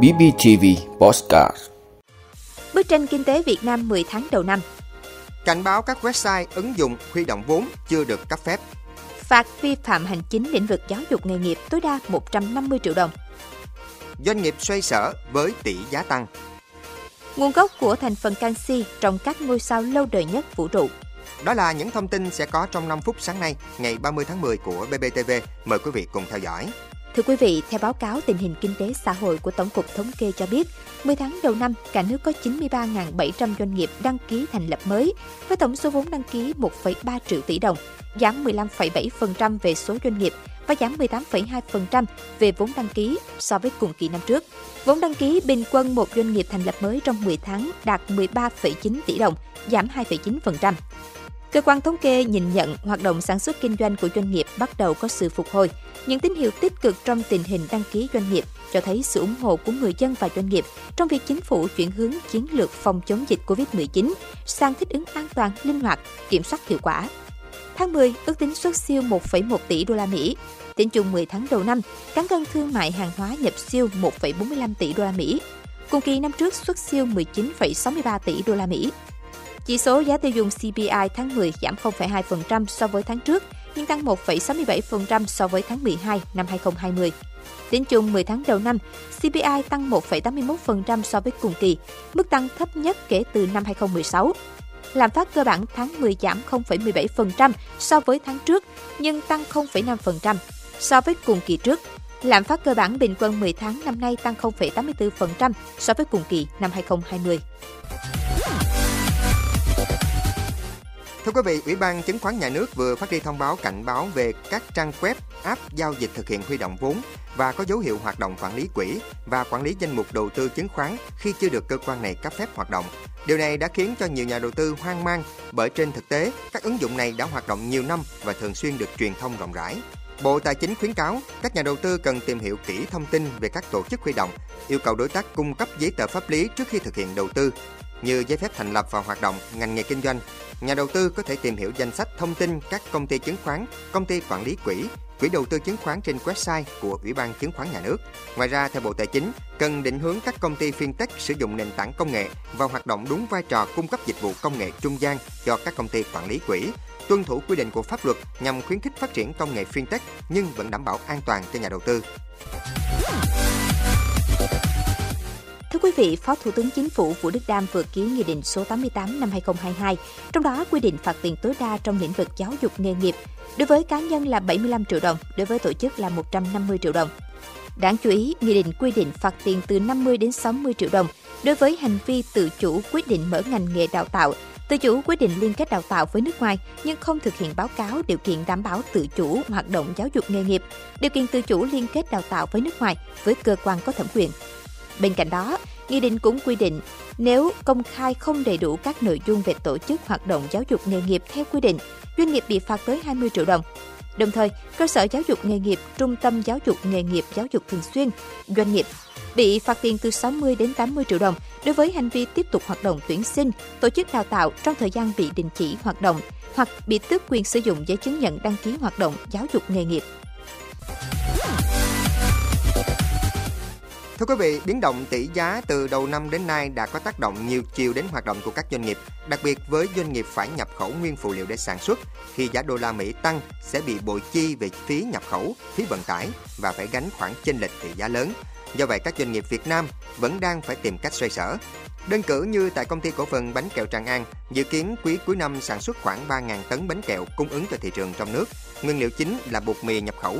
BBTV Postcard Bức tranh kinh tế Việt Nam 10 tháng đầu năm Cảnh báo các website ứng dụng huy động vốn chưa được cấp phép. Phạt vi phạm hành chính lĩnh vực giáo dục nghề nghiệp tối đa 150 triệu đồng. Doanh nghiệp xoay sở với tỷ giá tăng. Nguồn gốc của thành phần canxi trong các ngôi sao lâu đời nhất vũ trụ. Đó là những thông tin sẽ có trong 5 phút sáng nay, ngày 30 tháng 10 của BBTV. Mời quý vị cùng theo dõi. Thưa quý vị, theo báo cáo tình hình kinh tế xã hội của Tổng cục Thống kê cho biết, 10 tháng đầu năm, cả nước có 93.700 doanh nghiệp đăng ký thành lập mới, với tổng số vốn đăng ký 1,3 triệu tỷ đồng, giảm 15,7% về số doanh nghiệp và giảm 18,2% về vốn đăng ký so với cùng kỳ năm trước. Vốn đăng ký bình quân một doanh nghiệp thành lập mới trong 10 tháng đạt 13,9 tỷ đồng, giảm 2,9%. Cơ quan thống kê nhìn nhận hoạt động sản xuất kinh doanh của doanh nghiệp bắt đầu có sự phục hồi. Những tín hiệu tích cực trong tình hình đăng ký doanh nghiệp cho thấy sự ủng hộ của người dân và doanh nghiệp trong việc chính phủ chuyển hướng chiến lược phòng chống dịch COVID-19 sang thích ứng an toàn, linh hoạt, kiểm soát hiệu quả. Tháng 10, ước tính xuất siêu 1,1 tỷ đô la Mỹ. Tính chung 10 tháng đầu năm, cán cân thương mại hàng hóa nhập siêu 1,45 tỷ đô la Mỹ. Cùng kỳ năm trước xuất siêu 19,63 tỷ đô la Mỹ. Chỉ số giá tiêu dùng CPI tháng 10 giảm 0,2% so với tháng trước, nhưng tăng 1,67% so với tháng 12 năm 2020. Tính chung 10 tháng đầu năm, CPI tăng 1,81% so với cùng kỳ, mức tăng thấp nhất kể từ năm 2016. Lạm phát cơ bản tháng 10 giảm 0,17% so với tháng trước, nhưng tăng 0,5% so với cùng kỳ trước. Lạm phát cơ bản bình quân 10 tháng năm nay tăng 0,84% so với cùng kỳ năm 2020. Thưa quý vị, Ủy ban Chứng khoán Nhà nước vừa phát đi thông báo cảnh báo về các trang web, app giao dịch thực hiện huy động vốn và có dấu hiệu hoạt động quản lý quỹ và quản lý danh mục đầu tư chứng khoán khi chưa được cơ quan này cấp phép hoạt động. Điều này đã khiến cho nhiều nhà đầu tư hoang mang bởi trên thực tế, các ứng dụng này đã hoạt động nhiều năm và thường xuyên được truyền thông rộng rãi. Bộ Tài chính khuyến cáo các nhà đầu tư cần tìm hiểu kỹ thông tin về các tổ chức huy động, yêu cầu đối tác cung cấp giấy tờ pháp lý trước khi thực hiện đầu tư, như giấy phép thành lập và hoạt động ngành nghề kinh doanh. Nhà đầu tư có thể tìm hiểu danh sách thông tin các công ty chứng khoán, công ty quản lý quỹ, quỹ đầu tư chứng khoán trên website của Ủy ban Chứng khoán Nhà nước. Ngoài ra, theo Bộ Tài chính, cần định hướng các công ty fintech sử dụng nền tảng công nghệ và hoạt động đúng vai trò cung cấp dịch vụ công nghệ trung gian cho các công ty quản lý quỹ, tuân thủ quy định của pháp luật nhằm khuyến khích phát triển công nghệ fintech nhưng vẫn đảm bảo an toàn cho nhà đầu tư. Quý vị, Phó Thủ tướng Chính phủ Vũ Đức Đam vừa ký Nghị định số 88 năm 2022, trong đó quy định phạt tiền tối đa trong lĩnh vực giáo dục nghề nghiệp. Đối với cá nhân là 75 triệu đồng, đối với tổ chức là 150 triệu đồng. Đáng chú ý, Nghị định quy định phạt tiền từ 50 đến 60 triệu đồng đối với hành vi tự chủ quyết định mở ngành nghề đào tạo, tự chủ quyết định liên kết đào tạo với nước ngoài nhưng không thực hiện báo cáo điều kiện đảm bảo tự chủ hoạt động giáo dục nghề nghiệp, điều kiện tự chủ liên kết đào tạo với nước ngoài với cơ quan có thẩm quyền. Bên cạnh đó, Nghị định cũng quy định nếu công khai không đầy đủ các nội dung về tổ chức hoạt động giáo dục nghề nghiệp theo quy định, doanh nghiệp bị phạt tới 20 triệu đồng. Đồng thời, cơ sở giáo dục nghề nghiệp, trung tâm giáo dục nghề nghiệp giáo dục thường xuyên, doanh nghiệp bị phạt tiền từ 60 đến 80 triệu đồng đối với hành vi tiếp tục hoạt động tuyển sinh, tổ chức đào tạo trong thời gian bị đình chỉ hoạt động hoặc bị tước quyền sử dụng giấy chứng nhận đăng ký hoạt động giáo dục nghề nghiệp. Thưa quý vị, biến động tỷ giá từ đầu năm đến nay đã có tác động nhiều chiều đến hoạt động của các doanh nghiệp, đặc biệt với doanh nghiệp phải nhập khẩu nguyên phụ liệu để sản xuất. Khi giá đô la Mỹ tăng sẽ bị bội chi về phí nhập khẩu, phí vận tải và phải gánh khoản chênh lệch tỷ giá lớn. Do vậy các doanh nghiệp Việt Nam vẫn đang phải tìm cách xoay sở. Đơn cử như tại công ty cổ phần bánh kẹo Tràng An, dự kiến quý cuối năm sản xuất khoảng 3.000 tấn bánh kẹo cung ứng cho thị trường trong nước. Nguyên liệu chính là bột mì nhập khẩu.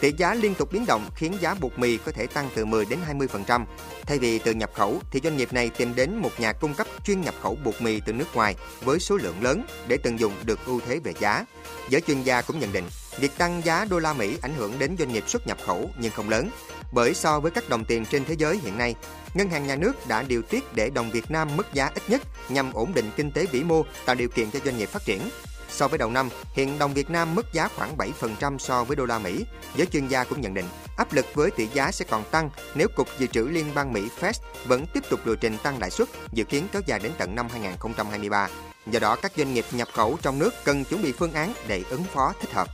Tỷ giá liên tục biến động khiến giá bột mì có thể tăng từ 10 đến 20%. Thay vì từ nhập khẩu thì doanh nghiệp này tìm đến một nhà cung cấp chuyên nhập khẩu bột mì từ nước ngoài với số lượng lớn để tận dụng được ưu thế về giá. Giới chuyên gia cũng nhận định, việc tăng giá đô la Mỹ ảnh hưởng đến doanh nghiệp xuất nhập khẩu nhưng không lớn. Bởi so với các đồng tiền trên thế giới hiện nay, Ngân hàng Nhà nước đã điều tiết để đồng Việt Nam mất giá ít nhất nhằm ổn định kinh tế vĩ mô, tạo điều kiện cho doanh nghiệp phát triển. So với đầu năm, hiện đồng Việt Nam mất giá khoảng 7% so với đô la Mỹ. Giới chuyên gia cũng nhận định, áp lực với tỷ giá sẽ còn tăng nếu Cục Dự trữ Liên bang Mỹ Fed vẫn tiếp tục lộ trình tăng lãi suất, dự kiến kéo dài đến tận năm 2023. Do đó, các doanh nghiệp nhập khẩu trong nước cần chuẩn bị phương án để ứng phó thích hợp.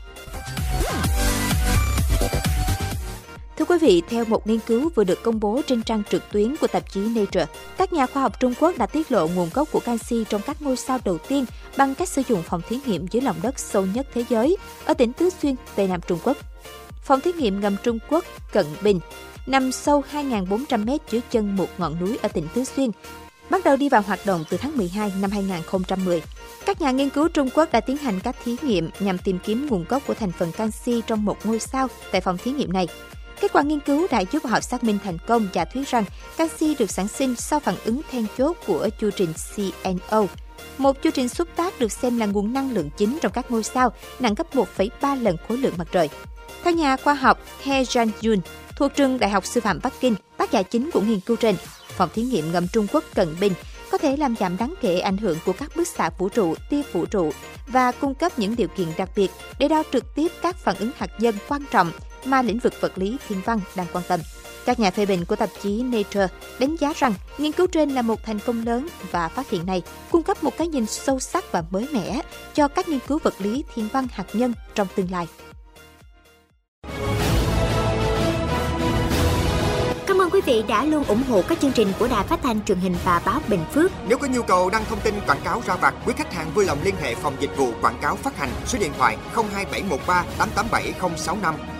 Quý vị, theo một nghiên cứu vừa được công bố trên trang trực tuyến của tạp chí Nature, các nhà khoa học Trung Quốc đã tiết lộ nguồn gốc của canxi trong các ngôi sao đầu tiên bằng cách sử dụng phòng thí nghiệm dưới lòng đất sâu nhất thế giới ở tỉnh Tứ Xuyên, Tây Nam Trung Quốc. Phòng thí nghiệm ngầm Trung Quốc Cận Bình nằm sâu 2.400 mét dưới chân một ngọn núi ở tỉnh Tứ Xuyên, bắt đầu đi vào hoạt động từ tháng 12 năm 2010. Các nhà nghiên cứu Trung Quốc đã tiến hành các thí nghiệm nhằm tìm kiếm nguồn gốc của thành phần canxi trong một ngôi sao tại phòng thí nghiệm này. Kết quả nghiên cứu đã giúp họ xác minh thành công giả thuyết rằng canxi được sản sinh sau phản ứng then chốt của chu trình CNO, một chu trình xúc tác được xem là nguồn năng lượng chính trong các ngôi sao, nặng gấp 1,3 lần khối lượng mặt trời. Theo nhà khoa học He Jian-yun thuộc trường Đại học Sư phạm Bắc Kinh, tác giả chính của nghiên cứu trên, phòng thí nghiệm ngầm Trung Quốc Cận Bình có thể làm giảm đáng kể ảnh hưởng của các bức xạ vũ trụ, tia vũ trụ và cung cấp những điều kiện đặc biệt để đo trực tiếp các phản ứng hạt nhân quan trọng mà lĩnh vực vật lý thiên văn đang quan tâm. Các nhà phê bình của tạp chí Nature đánh giá rằng nghiên cứu trên là một thành công lớn và phát hiện này cung cấp một cái nhìn sâu sắc và mới mẻ cho các nghiên cứu vật lý thiên văn hạt nhân trong tương lai. Cảm ơn quý vị đã luôn ủng hộ các chương trình của Đài Phát thanh truyền hình và báo Bình Phước. Nếu có nhu cầu đăng thông tin quảng cáo ra vặt, quý khách hàng vui lòng liên hệ phòng dịch vụ quảng cáo phát hành số điện thoại 02713 887065.